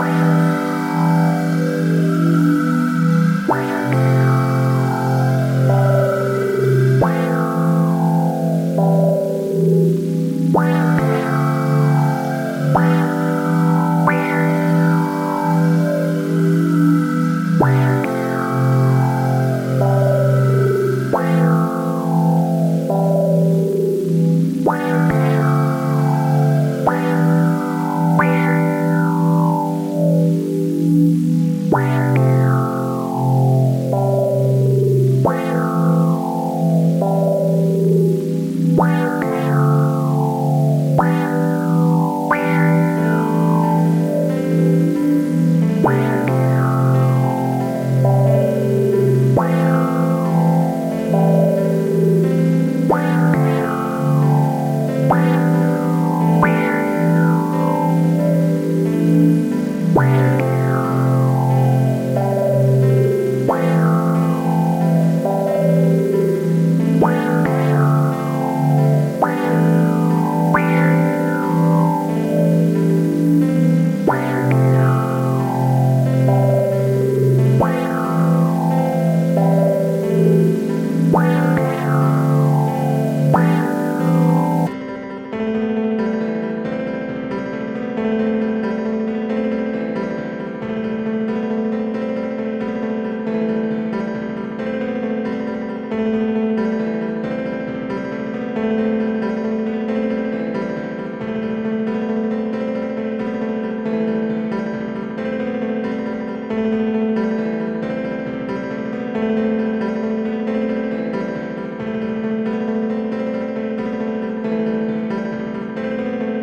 Wow.